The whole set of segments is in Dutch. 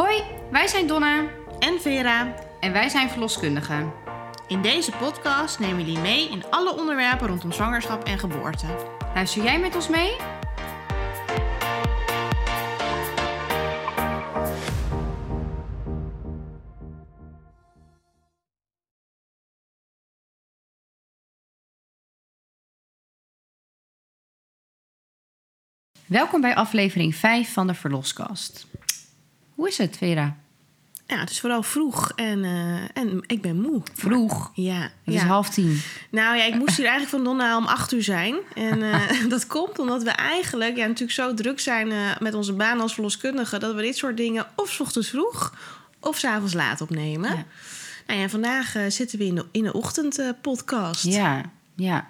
Hoi, wij zijn Donna en Vera. en wij zijn verloskundigen. In deze podcast nemen we jullie mee in alle onderwerpen rondom zwangerschap en geboorte. Luister jij met ons mee? Welkom bij aflevering 5 van de Verloskast. Hoe is het, Vera? Ja, het is vooral vroeg en, eh, en ik ben moe. Vroeg. Ja, Het ja. is half tien. Nou ja, ik moest hier eigenlijk van Donna om acht uur zijn. En eh, dat komt omdat we eigenlijk ja, natuurlijk zo druk zijn eh, met onze baan als verloskundige... dat we dit soort dingen of 's ochtends vroeg of 's avonds laat opnemen. Ja. Nou ja, vandaag zitten we in de, in de ochtendpodcast. Ja, ja.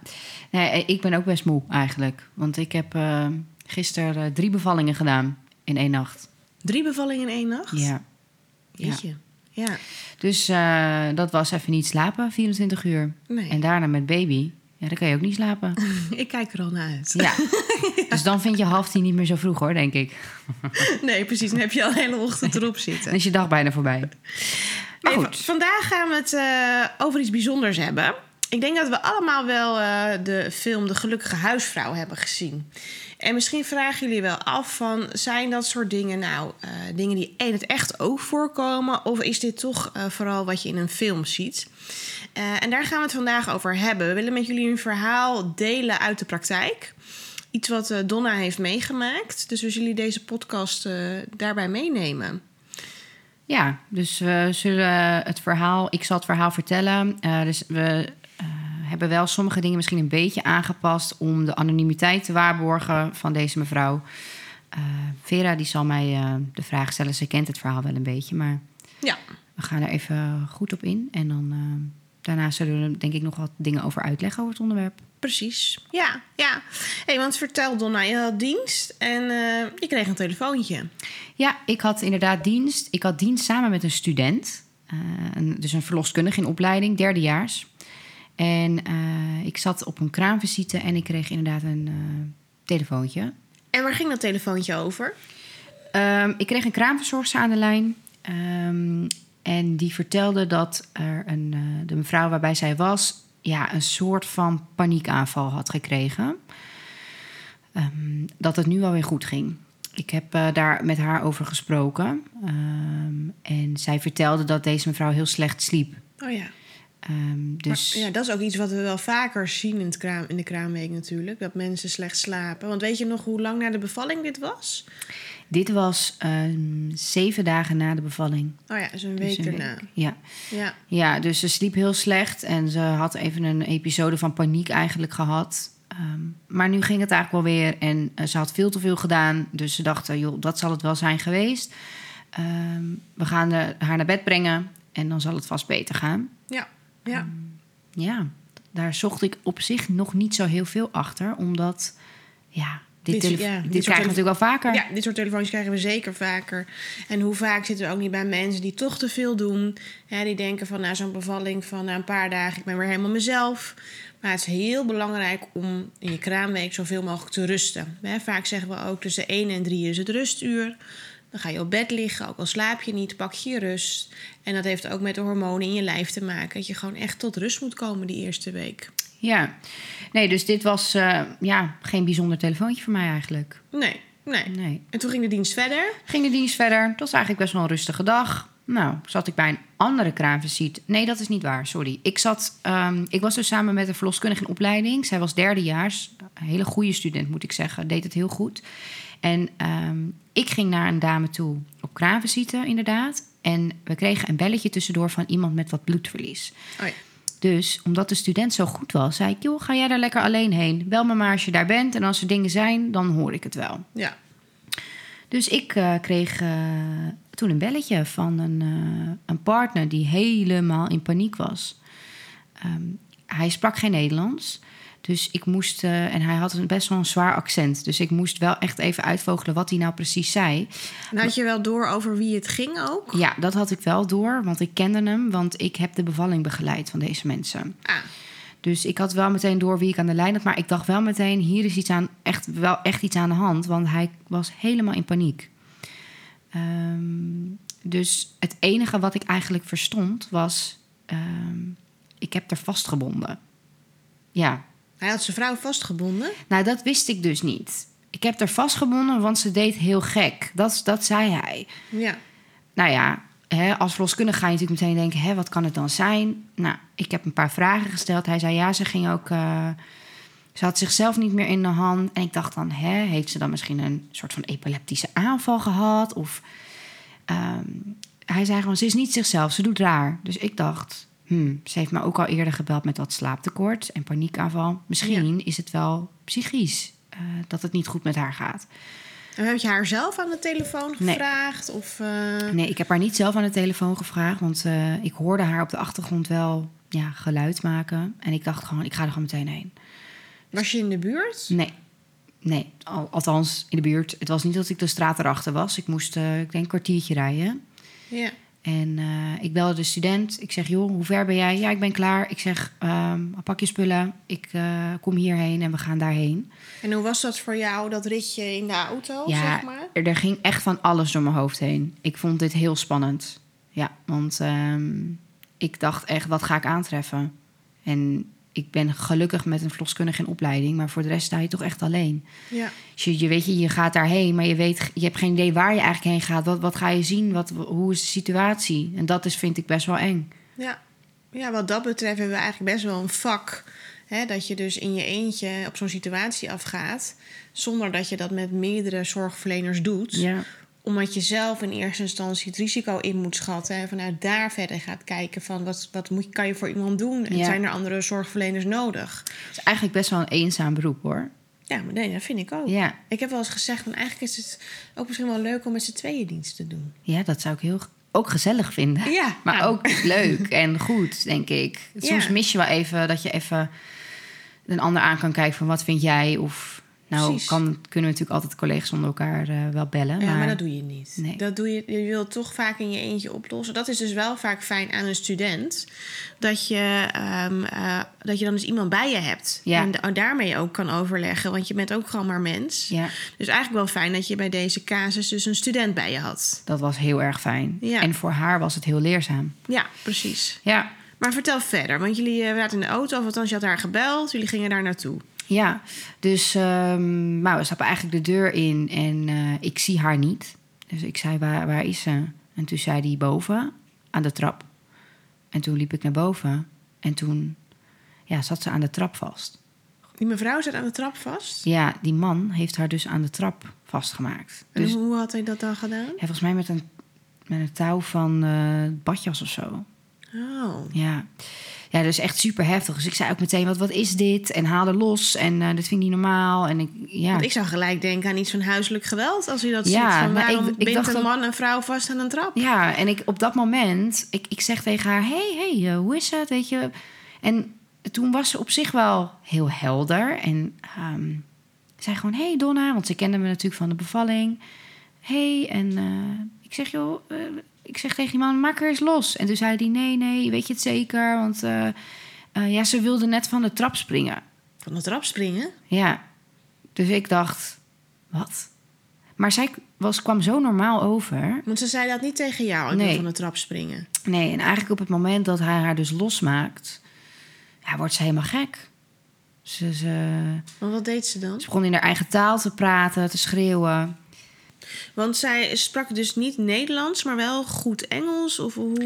Nee, ik ben ook best moe eigenlijk. Want ik heb gisteren drie bevallingen gedaan in één nacht. Drie bevallingen in één nacht? Ja. Jeetje. Ja. Dus eh, dat was even niet slapen, 24 uur. Nee. En daarna met baby. Ja, dan kan je ook niet slapen. Ik kijk er al naar uit. Ja. Dus dan vind je half tien niet meer zo vroeg hoor, denk ik. Nee, precies. Dan heb je al de hele ochtend erop zitten. Dan is je dag bijna voorbij. Maar goed. vandaag gaan we het eh, over iets bijzonders hebben. Ik denk dat we allemaal wel eh, de film De Gelukkige Huisvrouw hebben gezien. En misschien vragen jullie wel af van... zijn dat soort dingen nou eh, dingen die in het echt ook voorkomen... of is dit toch eh, vooral wat je in een film ziet? Eh, en daar gaan we het vandaag over hebben. We willen met jullie een verhaal delen uit de praktijk. Iets wat Donna heeft meegemaakt. Dus we zullen jullie deze podcast daarbij meenemen. Ja, dus we zullen het verhaal... Ik zal het verhaal vertellen. Dus we hebben wel sommige dingen misschien een beetje aangepast... om de anonimiteit te waarborgen van deze mevrouw. Eh, Vera die zal mij eh, de vraag stellen. Ze kent het verhaal wel een beetje, maar... Ja, We gaan er even goed op in. En dan eh, daarna zullen we denk ik nog wat dingen over uitleggen over het onderwerp. Precies. Ja, ja. hey, want vertel Donna, je had dienst en je kreeg een telefoontje. Ja, ik had inderdaad dienst. Ik had dienst samen met een student. een- dus een verloskundige in opleiding, derdejaars. En eh, ik zat op een kraamvisite en ik kreeg inderdaad een eh, telefoontje. En waar ging dat telefoontje over? Ehm, ik kreeg een kraamverzorgster aan de lijn. Ehm, en die vertelde dat er een, eh, de mevrouw waarbij zij was... Ja, een soort van paniekaanval had gekregen. Ehm, dat het nu alweer goed ging. Ik heb daar met haar over gesproken. En zij vertelde dat deze mevrouw heel slecht sliep. Oh ja. Ehm, dus Maar, ja, dat is ook iets wat we wel vaker zien in, het kraam, in de kraamweek natuurlijk. Dat mensen slecht slapen. Want weet je nog hoe lang na de bevalling dit was? dit was ehm, zeven dagen na de bevalling. Oh ja, dus een Dus week erna. Ja. Ja. Ja, dus ze sliep heel slecht en ze had even een episode van paniek eigenlijk gehad. Ehm, maar nu ging het eigenlijk wel weer en eh, ze had veel te veel gedaan. Dus ze dachten, joh, dat zal het wel zijn geweest. We gaan de- haar naar bed brengen en dan zal het vast beter gaan. Ja. Ja. Ja, daar zocht ik op zich nog niet zo heel veel achter, omdat, ja, dit, Dit- ja, krijgen we natuurlijk wel vaker. Ja, dit soort telefoontjes krijgen we zeker vaker. En hoe vaak zitten we ook niet bij mensen die toch te veel doen. Hè, die denken van na zo'n bevalling van na een paar dagen, ik ben weer helemaal mezelf. Maar het is heel belangrijk om in je kraamweek zoveel mogelijk te rusten. Vaak zeggen we ook tussen 1 en 3 is het rustuur. Dan ga je op bed liggen, ook al slaap je niet, pak je je rust. En dat heeft ook met de hormonen in je lijf te maken. Dat je gewoon echt tot rust moet komen die eerste week. Ja. nee, dus dit was eh, ja, geen bijzonder telefoontje voor mij eigenlijk. Nee, nee. Nee. En toen ging de dienst verder. Ging de dienst verder. Dat was eigenlijk best wel een rustige dag. Nou, zat ik bij een andere kraamvisite. Nee, dat is niet waar, sorry. Ik, zat, ehm, ik was dus samen met een verloskundige in opleiding. Zij was derdejaars. Een hele goede student, moet ik zeggen. Deed het heel goed. En ehm, ik ging naar een dame toe op kraamvisite, inderdaad. En we kregen een belletje tussendoor van iemand met wat bloedverlies. Oh ja. Dus omdat de student zo goed was, zei ik... joh, ga jij daar lekker alleen heen? Bel me maar als je daar bent. En als er dingen zijn, dan hoor ik het wel. Ja. Dus ik eh, kreeg eh, toen een belletje van een, eh, een partner die helemaal in paniek was. Ehm, hij sprak geen Nederlands. Dus ik moest, eh, en hij had een best wel een zwaar accent. Dus ik moest wel echt even uitvogelen wat hij nou precies zei. En had je wel door over wie het ging ook? Ja, dat had ik wel door, want ik kende hem. Want ik heb de bevalling begeleid van deze mensen. Ah, Dus ik had wel meteen door wie ik aan de lijn had. Maar ik dacht wel meteen, hier is iets aan, echt, wel echt iets aan de hand. Want hij was helemaal in paniek. Ehm, Dus het enige wat ik eigenlijk verstond was... ehm, ik heb er vastgebonden. Ja, Hij had zijn vrouw vastgebonden. nou dat wist ik dus niet. Ik heb er vastgebonden, want ze deed heel gek. Dat, dat zei hij. Ja. Nou ja, hè, als verloskundige ga je natuurlijk meteen denken... Hè, wat kan het dan zijn? Nou, ik heb een paar vragen gesteld. Hij zei ja, ze ging ook... eh, ze had zichzelf niet meer in de hand. En ik dacht dan, hè, heeft ze dan misschien een soort van epileptische aanval gehad? Of ehm, hij zei gewoon, ze is niet zichzelf, ze doet raar. Dus ik dacht, hmm, ze heeft me ook al eerder gebeld met wat slaaptekort en paniekaanval. Misschien is het wel psychisch eh, dat het niet goed met haar gaat. En heb je haar zelf aan de telefoon Nee. gevraagd? Of, eh, Nee, ik heb haar niet zelf aan de telefoon gevraagd, want eh, ik hoorde haar op de achtergrond wel ja, geluid maken. En ik dacht gewoon, ik ga er gewoon meteen heen. Was je in de buurt? Nee, nee, Al- althans in de buurt. Het was niet dat ik de straat erachter was. Ik moest, ik denk, een kwartiertje rijden. Ja. En eh, ik belde de student. Ik zeg, joh, hoe ver ben jij? Ja, ik ben klaar. Ik zeg, ehm, pak je spullen. Ik eh, kom hierheen en we gaan daarheen. En hoe was dat voor jou, dat ritje in de auto, ja, zeg maar? er, er ging echt van alles door mijn hoofd heen. Ik vond dit heel spannend. Ja, want ehm, ik dacht echt, wat ga ik aantreffen? En ik ben gelukkig met een verloskundige in opleiding... maar voor de rest sta je toch echt alleen. Ja. Dus je, je weet je, je gaat daarheen, maar je, weet, je hebt geen idee waar je eigenlijk heen gaat. Wat, wat ga je zien? Wat, hoe is de situatie? En dat is, vind ik best wel eng. Ja. ja, wat dat betreft hebben we eigenlijk best wel een vak. Hè, dat je dus in je eentje op zo'n situatie afgaat. Zonder dat je dat met meerdere zorgverleners doet. Ja, Omdat je zelf in eerste instantie het risico in moet schatten. En vanuit daar verder gaat kijken van wat, wat moet, kan je voor iemand doen. En Ja. zijn er andere zorgverleners nodig? het is eigenlijk best wel een eenzaam beroep hoor. Ja, maar nee, dat vind ik ook. Ja, Ik heb wel eens gezegd, van eigenlijk is het ook misschien wel leuk om met z'n tweeën dienst te doen. ja dat zou ik heel ook gezellig vinden. Ja, Maar nou. ook leuk en goed, denk ik. Soms Ja. mis je wel even dat je even een ander aan kan kijken van wat vind jij? Of nou, Precies. kan, kunnen natuurlijk altijd collega's onder elkaar eh, wel bellen. Ja, maar, maar dat doe je niet. Nee. Dat doe je, je wilt toch vaak in je eentje oplossen. Dat is dus wel vaak fijn aan een student. Dat je, ehm, eh, dat je dan dus iemand bij je hebt. Ja. En da- daarmee ook kan overleggen. Want je bent ook gewoon maar mens. ja, Dus eigenlijk wel fijn dat je bij deze casus dus een student bij je had. dat was heel erg fijn. Ja. En voor haar was het heel leerzaam. Ja, precies. Ja, Maar vertel verder. Want jullie eh, waren in de auto. Of althans, je had haar gebeld. Jullie gingen daar naartoe. Ja, dus nou, we stappen eigenlijk de deur in en eh, ik zie haar niet. Dus ik zei, waar, waar is ze? En toen zei die boven, aan de trap. En toen liep ik naar boven. En toen ja, zat ze aan de trap vast. Die mevrouw zat aan de trap vast. Ja, die man heeft haar dus aan de trap vastgemaakt. En Dus hoe had hij dat dan gedaan? ja, volgens mij met een, met een touw van eh badjas of zo. Oh. Ja. Ja, dus echt super heftig. Dus ik zei ook meteen, wat, wat is dit? En haalde los. En eh dit vind ik niet normaal. En ik, ja. Want ik zou gelijk denken aan iets van huiselijk geweld als u dat Ja, ziet. Van maar waarom ik- ik bindt dacht een man en vrouw vast aan een trap? Ja, en ik op dat moment, ik, ik zeg tegen haar: hey, hey, eh, hoe is het? Weet je. En toen was ze op zich wel heel helder. En ehm zei gewoon: Hey Donna, want ze kende me natuurlijk van de bevalling. Hey, en eh, ik zeg: Joh, ik zeg tegen die man: Maak er eens los. En toen zei hij: Nee, nee, weet je het zeker? Want eh, eh, ja, ze wilde net van de trap springen. Van de trap springen? Ja, dus ik dacht: Wat? Maar zij was, kwam zo normaal over. Want ze zei dat niet tegen jou, ik Nee. van de trap springen. Nee, en eigenlijk op het moment dat hij haar dus losmaakt, ja, wordt ze helemaal gek. Ze, ze, Maar wat deed ze dan? ze begon in haar eigen taal te praten, te schreeuwen. Want zij sprak dus niet Nederlands, maar wel goed Engels? Of hoe...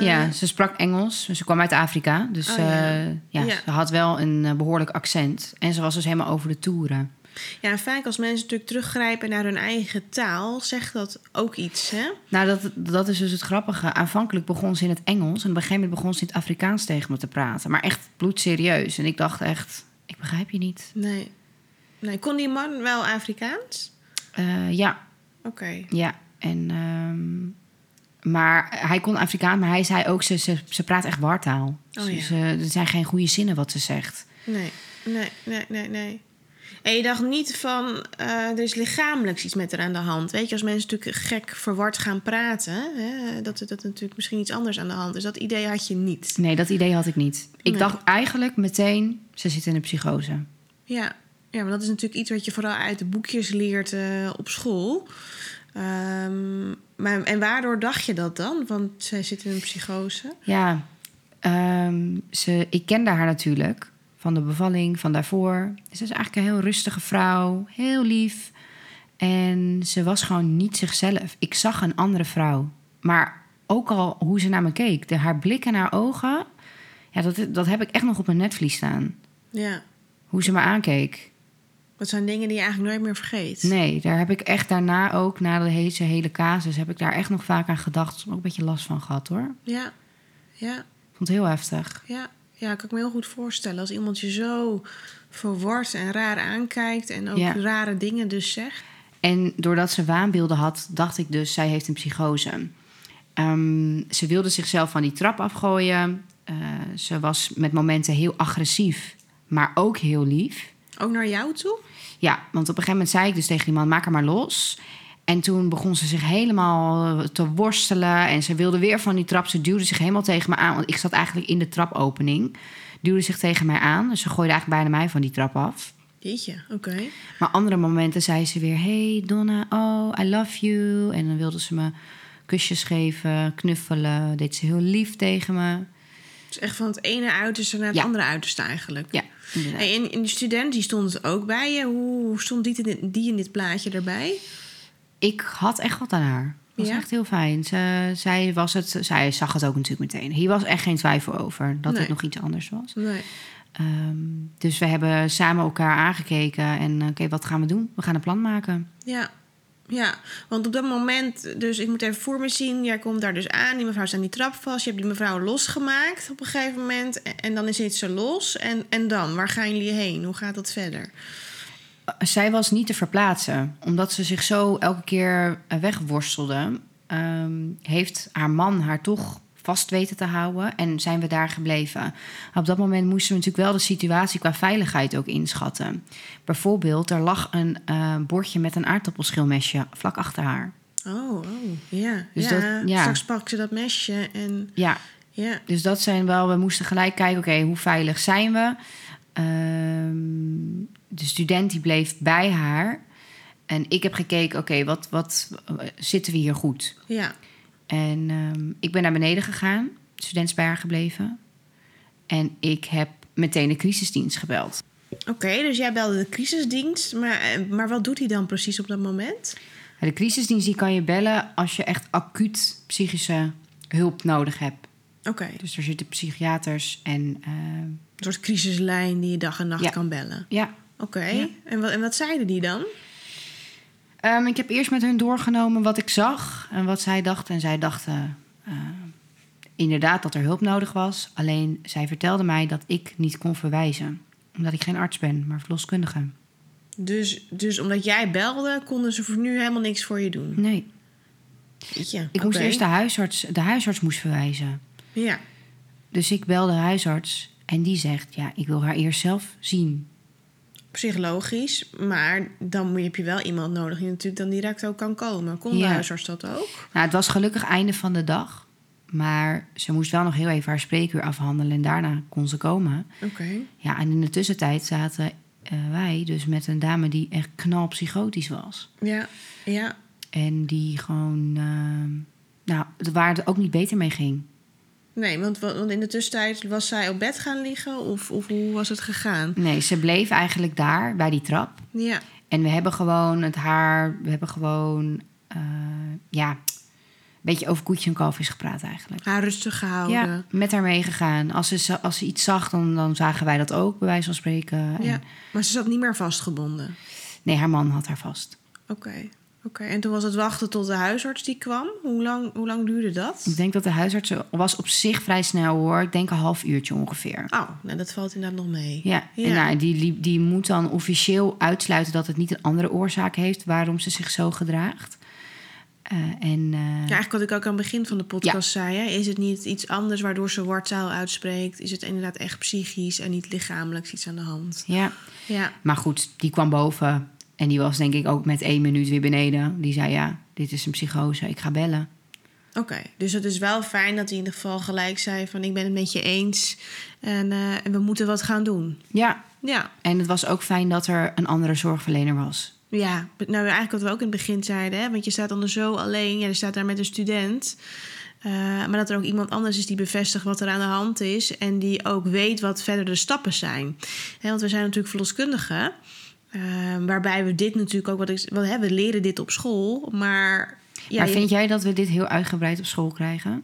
eh, Ja, ze sprak Engels. Ze kwam uit Afrika. Dus Oh, ja. eh, ja, Ja. ze had wel een eh, behoorlijk accent. En ze was dus helemaal over de toeren. Ja, vaak als mensen natuurlijk teruggrijpen naar hun eigen taal, zegt dat ook iets, hè? Nou, dat, dat is dus het grappige. Aanvankelijk begon ze in het Engels. En op een gegeven moment begon ze in het Afrikaans tegen me te praten. Maar echt bloedserieus. En ik dacht echt, ik begrijp je niet. Nee. Nee, kon die man wel Afrikaans? Eh, ja, Oké. Ja, en, ehm, maar hij kon Afrikaans, maar hij zei ook, ze, ze, ze praat echt wartaal. Oh, Ze- ja. ze, er zijn geen goede zinnen wat ze zegt. Nee, nee, nee, nee, nee. En je dacht niet van, eh, er is lichamelijks iets met haar aan de hand. Weet je, als mensen natuurlijk gek verward gaan praten, hè, dat dat natuurlijk misschien iets anders aan de hand is. Dat idee had je niet. Nee, dat idee had ik niet. Ik Nee. dacht eigenlijk meteen, ze zit in een psychose. Ja. Ja, maar dat is natuurlijk iets wat je vooral uit de boekjes leert eh, op school. Ehm, maar, en waardoor dacht je dat dan? Want zij zit in een psychose. Ja, ehm, ze, ik kende haar natuurlijk van de bevalling, van daarvoor. Ze is eigenlijk een heel rustige vrouw, heel lief. En ze was gewoon niet zichzelf. Ik zag een andere vrouw. Maar ook al hoe ze naar me keek, de, haar blik en haar ogen... Ja, dat, dat heb ik echt nog op mijn netvlies staan. Ja. Hoe ze me aankeek. Dat zijn dingen die je eigenlijk nooit meer vergeet. Nee, daar heb ik echt daarna ook, na de hele, hele casus... heb ik daar echt nog vaak aan gedacht. Ook een beetje last van gehad, hoor. Ja. Ja. Ik vond het heel heftig. Ja. Ja, kan ik me heel goed voorstellen. Als iemand je zo verward en raar aankijkt... en ook Ja. rare dingen dus zegt. En doordat ze waanbeelden had, dacht ik dus, zij heeft een psychose. Ehm, ze wilde zichzelf van die trap afgooien. Eh, ze was met momenten heel agressief, maar ook heel lief. Ook naar jou toe? Ja, want op een gegeven moment zei ik dus tegen die man, maak haar maar los. En toen begon ze zich helemaal te worstelen. En ze wilde weer van die trap. Ze duwde zich helemaal tegen me aan. Want ik zat eigenlijk in de trapopening. Duwde zich tegen mij aan. Dus ze gooide eigenlijk bijna mij van die trap af. Jeetje, oké. Maar andere momenten zei ze weer: Hey Donna, oh, I love you. En dan wilde ze me kusjes geven, knuffelen. Deed ze heel lief tegen me. Dus echt van het ene uiterste naar het Ja. andere uiterste eigenlijk. Ja, inderdaad. Hey, en, en die student die stond het ook bij je. Hoe, stond die, in- die in dit plaatje erbij? Ik had echt wat aan haar. Dat was Ja? echt heel fijn. Ze, zij, was het, zij zag het ook natuurlijk meteen. Hier was echt geen twijfel over dat Nee. het nog iets anders was. Nee. Ehm, dus we hebben samen elkaar aangekeken. En eh, oké, wat gaan we doen? We gaan een plan maken. Ja. Ja, want op dat moment, dus ik moet even voor me zien, jij komt daar dus aan, die mevrouw staat aan die trap vast, je hebt die mevrouw losgemaakt op een gegeven moment en, dan is ze los en, en dan, waar gaan jullie heen? Hoe gaat dat verder? zij was niet te verplaatsen. Omdat ze zich zo elke keer eh, wegworstelde, ehm, heeft haar man haar toch vast weten te houden en zijn we daar gebleven. Op dat moment moesten we natuurlijk wel de situatie qua veiligheid ook inschatten. Bijvoorbeeld, er lag een eh, bordje met een aardappelschilmesje vlak achter haar. Oh, oh ja. Dus ja, dat- ja. Straks pakt ze dat mesje en Ja, ja. dus dat zijn wel, we moesten gelijk kijken, oké, hoe veilig zijn we? Ehm, de student die bleef bij haar. En ik heb gekeken, oké, wat, wat eh, zitten we hier goed? Ja, En ehm, ik ben naar beneden gegaan, de student bij haar gebleven. En ik heb meteen de crisisdienst gebeld. oké, dus jij belde de crisisdienst, maar, eh, maar wat doet hij dan precies op dat moment? De crisisdienst die kan je bellen als je echt acuut psychische hulp nodig hebt. Oké, Dus er zitten psychiaters en ehm, een soort crisislijn die je dag en nacht Ja. kan bellen. ja, Oké, Ja. en, wat, en wat zeiden die dan? Ehm, ik heb eerst met hun doorgenomen wat ik zag en wat zij dachten. En zij dachten eh, inderdaad dat er hulp nodig was. Alleen zij vertelde mij dat ik niet kon verwijzen. Omdat ik geen arts ben, maar verloskundige. Dus, dus omdat jij belde, konden ze voor nu helemaal niks voor je doen. Nee, Jeetje, ik moest eerst de huisarts, de huisarts moest verwijzen. Ja, Dus ik belde de huisarts en die zegt... ja, ik wil haar eerst zelf zien. Psychologisch. Maar dan heb je wel iemand nodig die natuurlijk dan direct ook kan komen. Kon de Ja. huisarts dat ook? Nou, het was gelukkig einde van de dag. Maar ze moest wel nog heel even haar spreekuur afhandelen... en daarna kon ze komen. Oké. Ja, en in de tussentijd zaten eh, wij dus met een dame die echt knalpsychotisch was. Ja, ja. En die gewoon, eh, nou, waar het ook niet beter mee ging. Nee, want, wa- want in de tussentijd was zij op bed gaan liggen? Of, of hoe was het gegaan? Nee, ze bleef eigenlijk daar bij die trap. Ja, En we hebben gewoon het haar, we hebben gewoon, eh, ja, een beetje over koetje en kalfjes gepraat eigenlijk. haar rustig gehouden. Ja, met haar meegegaan. Als ze, als ze iets zag, dan, dan zagen wij dat ook, bij wijze van spreken. En, Ja, Maar ze zat niet meer vastgebonden. Nee, haar man had haar vast. Oké. Oké, en toen was het wachten tot de huisarts die kwam. Hoe lang, hoe lang duurde dat? Ik denk dat de huisarts was op zich vrij snel hoor. Ik denk een half uurtje ongeveer. Oh, nou, dat valt inderdaad nog mee. Ja, Ja. en nou, die, die moet dan officieel uitsluiten dat het niet een andere oorzaak heeft waarom ze zich zo gedraagt. Eh, en eh, Ja, eigenlijk wat ik ook aan het begin van de podcast zei. Hè? Is het niet iets anders waardoor ze wartaal uitspreekt? Is het inderdaad echt psychisch en niet lichamelijk iets aan de hand? ja, Ja, maar goed, die kwam boven en die was denk ik ook met één minuut weer beneden. Die zei ja, dit is een psychose, ik ga bellen. oké. Dus het is wel fijn dat hij in ieder geval gelijk zei van... ik ben het met je eens en, eh, en we moeten wat gaan doen. Ja, Ja, en het was ook fijn dat er een andere zorgverlener was. Ja, nou eigenlijk wat we ook in het begin zeiden. Hè? Want je staat dan zo alleen. Ja, je staat daar met een student. Uh, maar dat er ook iemand anders is die bevestigt wat er aan de hand is. En die ook weet wat verder de stappen zijn. Hè, want we zijn natuurlijk verloskundigen. Uh, waarbij we dit natuurlijk ook... Wat ik, wat, hè, we leren dit op school. Maar, ja, maar vind jij dat we dit heel uitgebreid op school krijgen?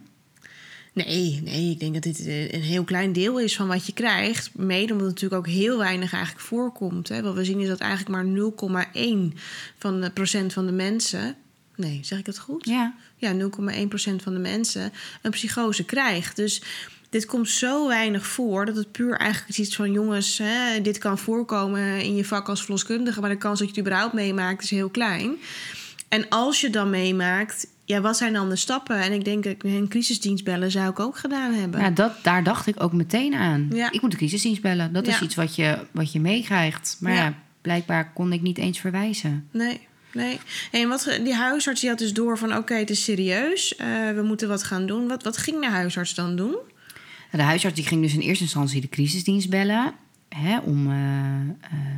Nee, nee, ik denk dat dit een heel klein deel is van wat je krijgt. Mede omdat het natuurlijk ook heel weinig eigenlijk voorkomt. Hè. Wat we zien is dat eigenlijk maar 0,1 van de procent van de mensen... Nee, zeg ik het goed? Ja. Ja, 0,1 procent van de mensen een psychose krijgt. Dus dit komt zo weinig voor dat het puur eigenlijk iets van... jongens, hè, dit kan voorkomen in je vak als verloskundige... maar de kans dat je het überhaupt meemaakt is heel klein. En als je dan meemaakt, ja, wat zijn dan de stappen? En ik denk dat een crisisdienst bellen zou ik ook gedaan hebben. Ja, dat, daar dacht ik ook meteen aan. Ja. Ik moet de crisisdienst bellen. Dat is iets wat je, wat je meekrijgt. Maar ja. ja. blijkbaar kon ik niet eens verwijzen. Nee, nee. En wat, die huisarts die had dus door van... oké, het is serieus, uh, we moeten wat gaan doen. Wat, wat ging de huisarts dan doen? De huisarts die ging dus in eerste instantie de crisisdienst bellen... Hè, om... Uh, uh,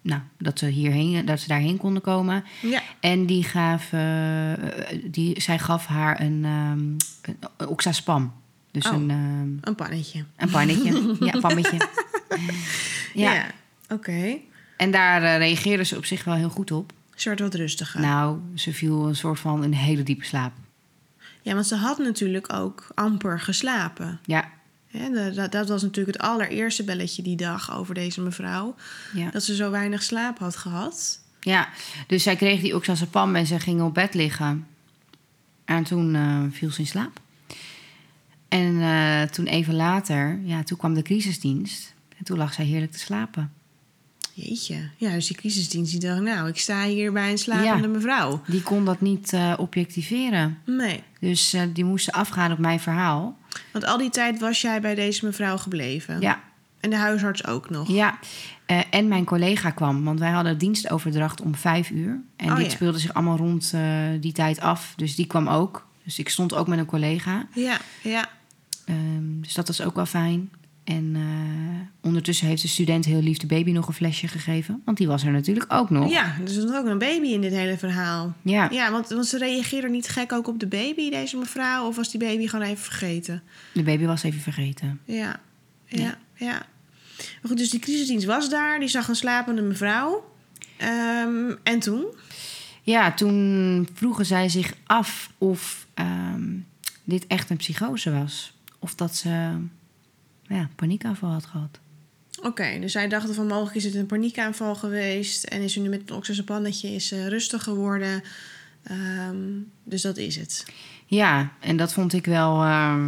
nou, dat ze hierheen, dat ze daarheen konden komen. Ja. En die gaf, uh, die, zij gaf haar een, um, een oxaspam. Dus oh, een, um, een pannetje. Een pannetje, ja, een pammetje. ja, ja oké. Okay. En daar uh, reageerde ze op zich wel heel goed op. Ze werd wat rustiger. Nou, ze viel een soort van een hele diepe slaap. Ja, want ze had natuurlijk ook amper geslapen. Ja, dat, dat, was natuurlijk het allereerste belletje die dag over deze mevrouw. Ja. Dat ze zo weinig slaap had gehad. Ja, dus zij kreeg die oxazepam en ze ging op bed liggen. En toen uh, viel ze in slaap. En uh, toen even later, ja, toen kwam de crisisdienst. En toen lag zij heerlijk te slapen. Jeetje. Ja, dus die crisisdienst die dacht, nou, ik sta hier bij een slapende ja, mevrouw. Die kon dat niet uh, objectiveren. Nee. Dus uh, die moesten afgaan op mijn verhaal. Want al die tijd was jij bij deze mevrouw gebleven? Ja. En de huisarts ook nog? Ja. Uh, en mijn collega kwam, want wij hadden dienstoverdracht om vijf uur. En oh, dit ja. speelde zich allemaal rond die tijd af. Dus die kwam ook. Dus ik stond ook met een collega. Ja, ja. Um, dus dat was ook wel fijn. En uh, ondertussen heeft de student heel lief de baby nog een flesje gegeven. Want die was er natuurlijk ook nog. Ja, dus er is ook een baby in dit hele verhaal. Ja, ja want, want ze reageerde niet gek ook op de baby, deze mevrouw. Of was die baby gewoon even vergeten? De baby was even vergeten. Ja, ja, ja. ja. Maar goed, dus die crisisdienst was daar. Die zag een slapende mevrouw. Um, en toen? Ja, toen vroegen zij zich af of um, dit echt een psychose was. Of dat ze ja, paniekaanval had gehad. Oké, okay, dus zij dachten van mogelijk is het een paniekaanval geweest... en is ze nu met een oxazepannetje is uh, rustig geworden. Um, dus dat is het. Ja, en dat vond ik wel uh,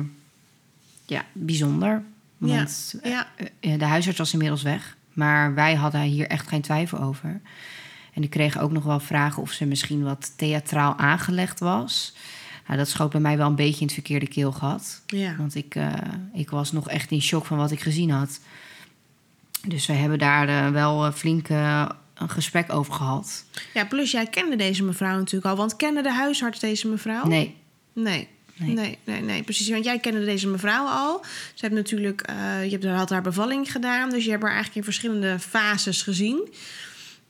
ja, bijzonder. Want ja, ja. Uh, de huisarts was inmiddels weg. Maar wij hadden hier echt geen twijfel over. En ik kreeg ook nog wel vragen of ze misschien wat theatraal aangelegd was... Nou, dat schoot bij mij wel een beetje in het verkeerde keelgat. Ja. Want ik, uh, ik was nog echt in shock van wat ik gezien had. Dus we hebben daar uh, wel uh, flink een gesprek over gehad. Ja, plus jij kende deze mevrouw natuurlijk al. Want kende de huisarts deze mevrouw? Nee. Nee. Nee. nee, nee, nee, precies. Want jij kende deze mevrouw al. Ze heeft natuurlijk, je hebt, had haar bevalling gedaan. Dus je hebt haar eigenlijk in verschillende fases gezien.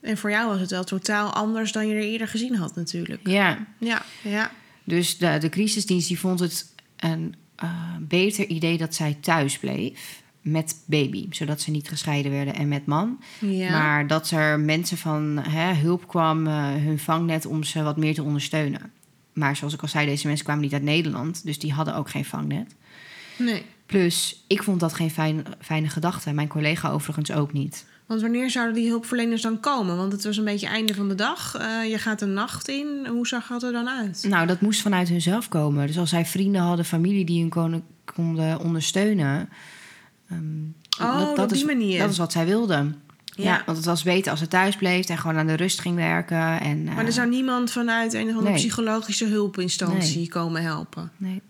En voor jou was het wel totaal anders dan je er eerder gezien had, natuurlijk. Ja. Ja, ja. Dus de, de crisisdienst die vond het een uh, beter idee dat zij thuis bleef met baby, zodat ze niet gescheiden werden en met man. Ja. Maar dat er mensen van hè, hulp kwam, uh, hun vangnet om ze wat meer te ondersteunen. Maar zoals ik al zei, deze mensen kwamen niet uit Nederland, dus die hadden ook geen vangnet. Nee. Plus, ik vond dat geen fijn, fijne gedachte. Mijn collega overigens ook niet. Want wanneer zouden die hulpverleners dan komen? Want het was een beetje einde van de dag. Uh, je gaat de nacht in. Hoe zag dat er dan uit? Nou, dat moest vanuit hunzelf komen. Dus als zij vrienden hadden, familie die hun konden, konden ondersteunen. Um, oh, dat, dat op die is, manier. Dat is wat zij wilden. Ja. Ja. want het was beter als ze thuis bleef en gewoon aan de rust ging werken. En, uh, Maar er zou niemand vanuit een of andere Nee. psychologische hulpinstantie Nee. komen helpen. nee.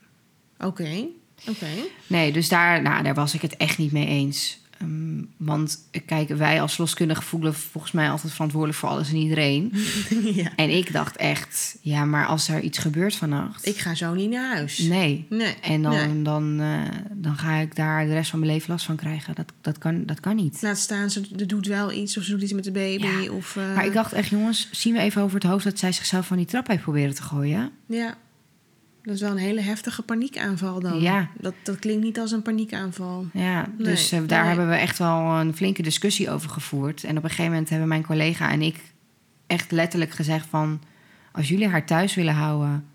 Oké, oké. nee, dus daar, nou, daar was ik het echt niet mee eens. Ehm, want kijk, wij als verloskundige voelen volgens mij altijd verantwoordelijk voor alles en iedereen. ja. En ik dacht echt, ja, maar als er iets gebeurt vannacht. Ik ga zo niet naar huis. Nee. Nee. En dan, Nee. dan, eh, dan ga ik daar de rest van mijn leven last van krijgen. Dat, dat, kan, dat kan niet. Laat staan, ze doet wel iets of ze doet iets met de baby. Ja. Of, eh, Maar ik dacht echt, jongens, zien we even over het hoofd dat zij zichzelf van die trap heeft proberen te gooien. Ja. Dat is wel een hele heftige paniekaanval dan. Ja. Dat, dat klinkt niet als een paniekaanval. Ja, Nee, dus eh, daar nee. hebben we echt wel een flinke discussie over gevoerd. En op een gegeven moment hebben mijn collega en ik echt letterlijk gezegd van... als jullie haar thuis willen houden,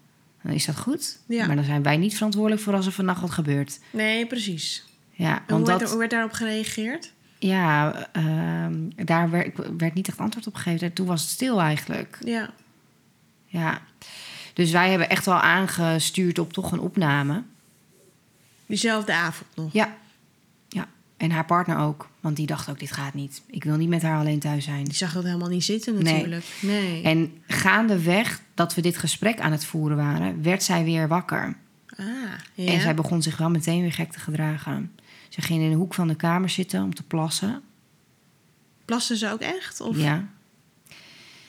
dan is dat goed. Ja. Maar dan zijn wij niet verantwoordelijk voor als er vannacht wat gebeurt. Nee, precies. Ja, hoe, want werd, dat, hoe werd daarop gereageerd? ja, ehm, daar werd, werd niet echt antwoord op gegeven. Toen was het stil eigenlijk. Ja. Ja. Dus wij hebben echt wel aangestuurd op toch een opname. Diezelfde avond nog. Ja. ja. En haar partner ook. Want die dacht ook, dit gaat niet. Ik wil niet met haar alleen thuis zijn. Die zag dat helemaal niet zitten Nee. natuurlijk. Nee. En gaandeweg dat we dit gesprek aan het voeren waren, werd zij weer wakker. Ah, ja. En zij begon zich wel meteen weer gek te gedragen. Ze ging in een hoek van de kamer zitten om te plassen. Plaste ze ook echt? Of? Ja,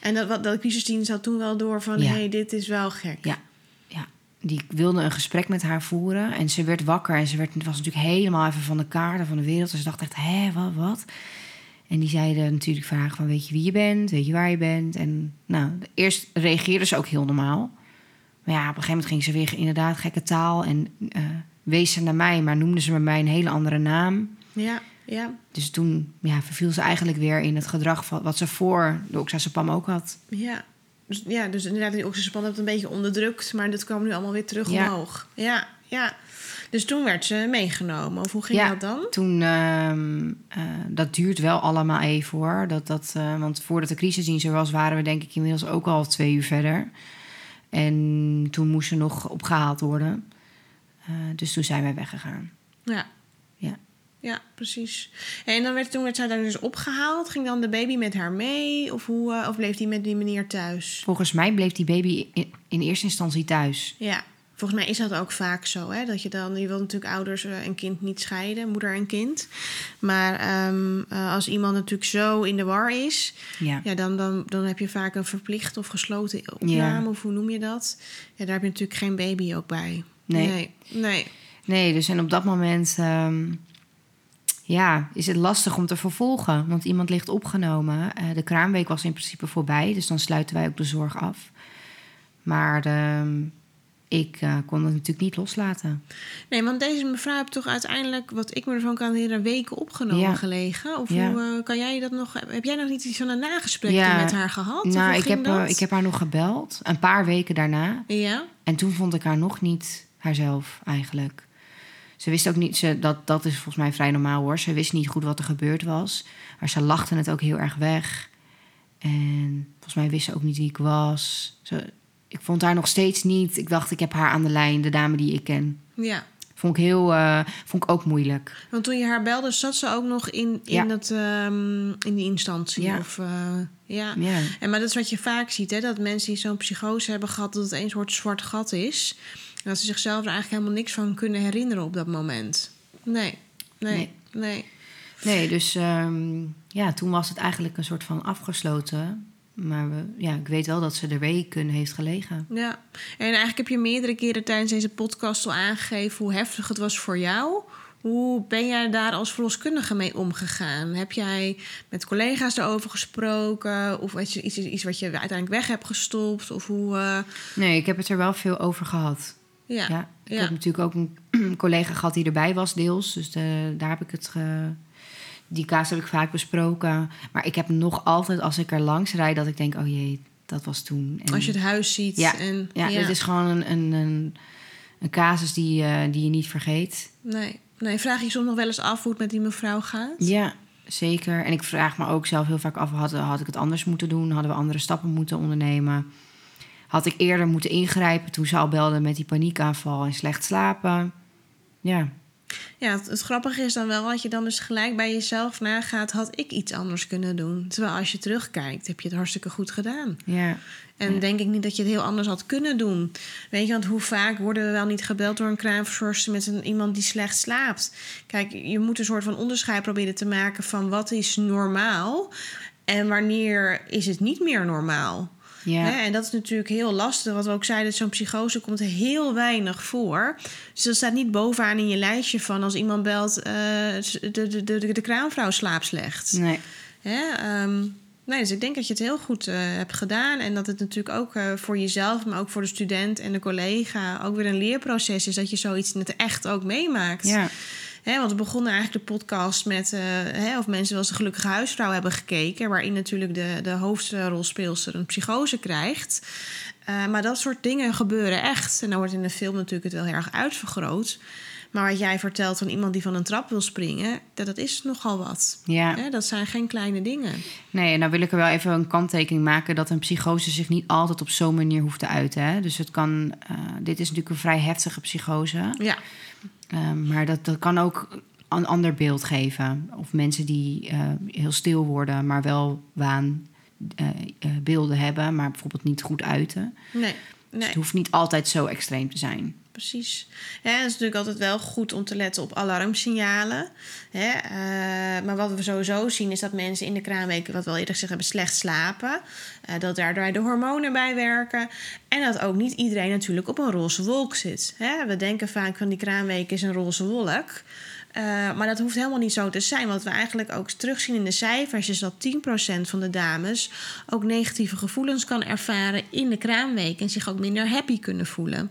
En dat, wat, dat crisisdienst had toen wel door van... Ja. hé, hey, dit is wel gek. ja, ja. Die wilde een gesprek met haar voeren. En ze werd wakker en ze werd, was natuurlijk helemaal even van de kaarten van de wereld. Dus ze dacht echt, hé, wat, wat? En die zeiden natuurlijk vragen van, weet je wie je bent? Weet je waar je bent? En nou, eerst reageerde ze ook heel normaal. Maar ja, op een gegeven moment ging ze weer inderdaad gekke taal. En eh, wees ze naar mij, maar noemde ze bij mij een hele andere naam. Ja, ja, Dus toen ja, verviel ze eigenlijk weer in het gedrag van wat ze voor de oxazepam ook had. ja. Dus, ja, dus inderdaad, die oxyspan had het een beetje onderdrukt... maar dat kwam nu allemaal weer terug Ja. omhoog. Ja, ja. Dus toen werd ze meegenomen. Of hoe ging Ja. dat dan? Toen, ehm, eh, dat duurt wel allemaal even hoor. Dat, dat, eh, want voordat de crisisdienst er was, waren we denk ik inmiddels ook al twee uur verder. En toen moest ze nog opgehaald worden. Eh, dus toen zijn wij weggegaan. Ja. Ja. Precies. En dan werd, toen werd zij daar dus opgehaald. Ging dan de baby met haar mee? Of, hoe, eh, of bleef die met die meneer thuis? Volgens mij bleef die baby in, in eerste instantie thuis. Ja, volgens mij is dat ook vaak zo. Hè? Dat je dan, je wilt natuurlijk ouders eh, en kind niet scheiden, moeder en kind. Maar ehm, eh, als iemand natuurlijk zo in de war is, Ja. ja, dan, dan, dan heb je vaak een verplicht of gesloten opname, Ja. of hoe noem je dat? Ja, daar heb je natuurlijk geen baby ook bij. Nee. Nee. nee. Nee, dus en op dat moment ehm, ja, is het lastig om te vervolgen. Want iemand ligt opgenomen. Eh, de kraamweek was in principe voorbij, dus dan sluiten wij ook de zorg af. Maar ehm, ik eh, kon het natuurlijk niet loslaten. Nee, want deze mevrouw heeft toch uiteindelijk, wat ik me ervan kan herinneren, weken opgenomen Ja. gelegen. Of Ja. hoe eh, kan jij dat nog? Heb jij nog niet iets van een nagesprek Ja. met haar gehad? Of nou, ik heb, ik heb haar nog gebeld, een paar weken daarna. Ja, En toen vond ik haar nog niet haarzelf eigenlijk. Ze wist ook niet, ze, dat, dat is volgens mij vrij normaal hoor. Ze wist niet goed wat er gebeurd was. Maar ze lachte het ook heel erg weg. En volgens mij wist ze ook niet wie ik was. Ze, ik vond haar nog steeds niet. Ik dacht, ik heb haar aan de lijn, de dame die ik ken. ja. Vond ik, heel, eh, vond ik ook moeilijk. Want toen je haar belde, zat ze ook nog in, in, Ja. dat, ehm, in die instantie. Ja. Of, eh, ja. Ja, En maar dat is wat je vaak ziet, hè? dat mensen die zo'n psychose hebben gehad, dat het een soort zwart gat is. En dat ze zichzelf er eigenlijk helemaal niks van kunnen herinneren op dat moment. Nee, nee, Nee. nee. nee, dus ehm, ja, toen was het eigenlijk een soort van afgesloten. Maar we, ja, ik weet wel dat ze er weken heeft gelegen. Ja, en eigenlijk heb je meerdere keren tijdens deze podcast al aangegeven hoe heftig het was voor jou. Hoe ben jij daar als verloskundige mee omgegaan? Heb jij met collega's daarover gesproken? Of is het iets, iets wat je uiteindelijk weg hebt gestopt? Of hoe... eh, Nee, ik heb het er wel veel over gehad. Ja. Ja, ik ja. heb natuurlijk ook een collega gehad die erbij was, deels. Dus de, daar heb ik het. Ge, die kaas heb ik vaak besproken. Maar ik heb nog altijd, als ik er langs rijd, dat ik denk: oh jee, dat was toen. En, Als je het huis ziet. Ja, en, ja, dit is gewoon een, een, een, een casus die, eh, die je niet vergeet. Nee. nee, vraag je soms nog wel eens af hoe het met die mevrouw gaat? Ja, zeker. En ik vraag me ook zelf heel vaak af: had, had ik het anders moeten doen? Hadden we andere stappen moeten ondernemen? Had ik eerder moeten ingrijpen toen ze al belde met die paniekaanval en slecht slapen? Ja. Ja, het, het grappige is dan wel dat je dan dus gelijk bij jezelf nagaat... had ik iets anders kunnen doen? Terwijl als je terugkijkt, heb je het hartstikke goed gedaan. Ja. En denk ik niet dat je het heel anders had kunnen doen. Weet je, want hoe vaak worden we wel niet gebeld door een kraamverzorgster met een, iemand die slecht slaapt? Kijk, je moet een soort van onderscheid proberen te maken van wat is normaal en wanneer is het niet meer normaal. Ja. Hè, en dat is natuurlijk heel lastig. Wat we ook zeiden, zo'n psychose komt heel weinig voor. Dus dat staat niet bovenaan in je lijstje van als iemand belt... eh, de, de, de, de, kraamvrouw slaapt slecht. Nee. Hè, ehm, nee, dus ik denk dat je het heel goed eh, hebt gedaan. En dat het natuurlijk ook eh, voor jezelf, maar ook voor de student en de collega... ook weer een leerproces is dat je zoiets in het echt ook meemaakt. Ja. Want we begonnen eigenlijk de podcast met eh, of mensen wel eens de gelukkige huisvrouw hebben gekeken, waarin natuurlijk de, de hoofdrolspeelster een psychose krijgt. Eh, maar dat soort dingen gebeuren echt. En dan wordt in de film natuurlijk het wel heel erg uitvergroot. Maar wat jij vertelt van iemand die van een trap wil springen, dat, dat is nogal wat. Ja. Dat zijn geen kleine dingen. Nee, en nou wil ik er wel even een kanttekening maken dat een psychose zich niet altijd op zo'n manier hoeft te uiten. Hè? Dus het kan, eh, dit is natuurlijk een vrij heftige psychose. Ja, Ehm, maar dat, dat kan ook een ander beeld geven. Of mensen die eh, heel stil worden, maar wel waanbeelden hebben, maar bijvoorbeeld niet goed uiten. nee. Dus nee. het hoeft niet altijd zo extreem te zijn. Precies. Hè, het is natuurlijk altijd wel goed om te letten op alarmsignalen. Eh, maar wat we sowieso zien is dat mensen in de kraamweek, wat we al eerder gezegd hebben, slecht slapen. Eh, dat daardoor de hormonen bij werken. En dat ook niet iedereen natuurlijk op een roze wolk zit. We denken vaak van die kraamweek is een roze wolk. Eh, maar dat hoeft helemaal niet zo te zijn. Wat we eigenlijk ook terugzien in de cijfers is dat 10% van de dames ook negatieve gevoelens kan ervaren in de kraamweek en zich ook minder happy kunnen voelen.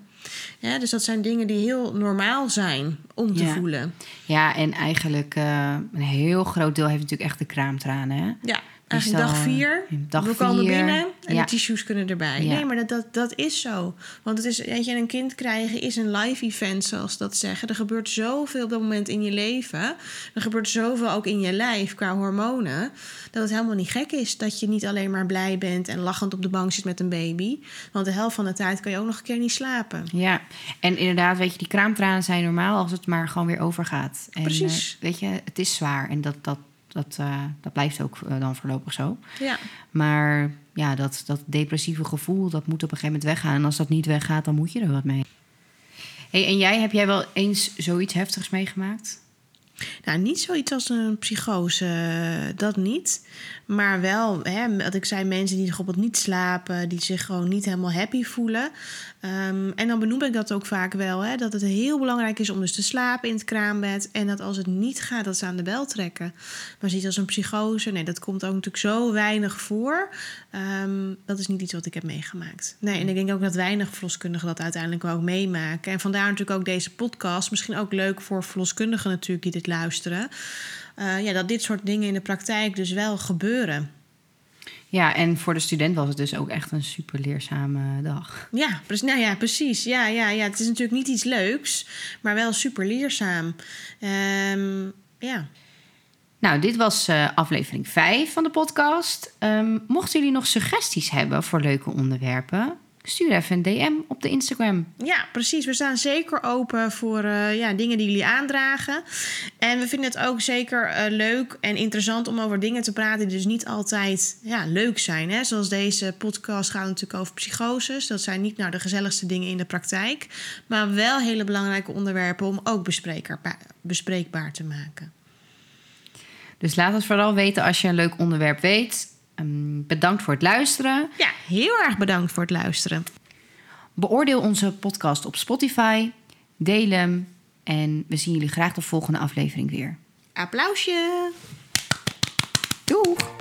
Ja, dus dat zijn dingen die heel normaal zijn om te Ja. voelen. Ja, en eigenlijk eh, een heel groot deel heeft natuurlijk echt de kraamtranen. Hè? Ja, eigenlijk zal, dag vier. dag we komen binnen en ja. de tissues kunnen erbij. Ja. Nee, maar dat, dat, dat is zo. Want het is, weet je, een kind krijgen is een live event, zoals dat zeggen. Er gebeurt zoveel op dat moment in je leven. Er gebeurt zoveel ook in je lijf qua hormonen. Dat het helemaal niet gek is dat je niet alleen maar blij bent en lachend op de bank zit met een baby. Want de helft van de tijd kan je ook nog een keer niet slapen. Ja, en inderdaad, weet je, die kraamtranen zijn normaal als het maar gewoon weer overgaat. En, Precies. eh, weet je, het is zwaar en dat, dat, dat, eh, dat blijft ook eh, dan voorlopig zo. Ja. Maar ja, dat, dat depressieve gevoel, dat moet op een gegeven moment weggaan. En als dat niet weggaat, dan moet je er wat mee. Hey, en jij, heb jij wel eens zoiets heftigs meegemaakt? Nou, niet zoiets als een psychose, dat niet. Maar wel, hè, wat ik zei, mensen die bijvoorbeeld niet slapen, die zich gewoon niet helemaal happy voelen. Ehm, en dan benoem ik dat ook vaak wel, hè, dat het heel belangrijk is om dus te slapen in het kraambed. En dat als het niet gaat, dat ze aan de bel trekken. Maar zoiets als een psychose, nee, dat komt ook natuurlijk zo weinig voor. Ehm, dat is niet iets wat ik heb meegemaakt. Nee, en ik denk ook dat weinig verloskundigen dat uiteindelijk ook meemaken. En vandaar natuurlijk ook deze podcast. Misschien ook leuk voor verloskundigen natuurlijk die dit luisteren. Eh, ja, dat dit soort dingen in de praktijk dus wel gebeuren. Ja, en voor de student was het dus ook echt een super leerzame dag. Ja, nou ja, precies. Ja, ja, ja, het is natuurlijk niet iets leuks, maar wel super leerzaam. Ehm, ja. Nou, dit was eh, aflevering 5 van de podcast. Ehm, mochten jullie nog suggesties hebben voor leuke onderwerpen, stuur even een DM op de Instagram. ja, precies. We staan zeker open voor eh, ja, dingen die jullie aandragen. En we vinden het ook zeker eh, leuk en interessant om over dingen te praten die dus niet altijd ja, leuk zijn. Hè? Zoals deze podcast gaat natuurlijk over psychoses. Dat zijn niet nou de gezelligste dingen in de praktijk, maar wel hele belangrijke onderwerpen om ook bespreekbaar, te maken. Dus laat het vooral weten als je een leuk onderwerp weet. Ehm, bedankt voor het luisteren. Ja, heel erg bedankt voor het luisteren. Beoordeel onze podcast op Spotify. Deel hem. En we zien jullie graag de volgende aflevering weer. Applausje! Doeg!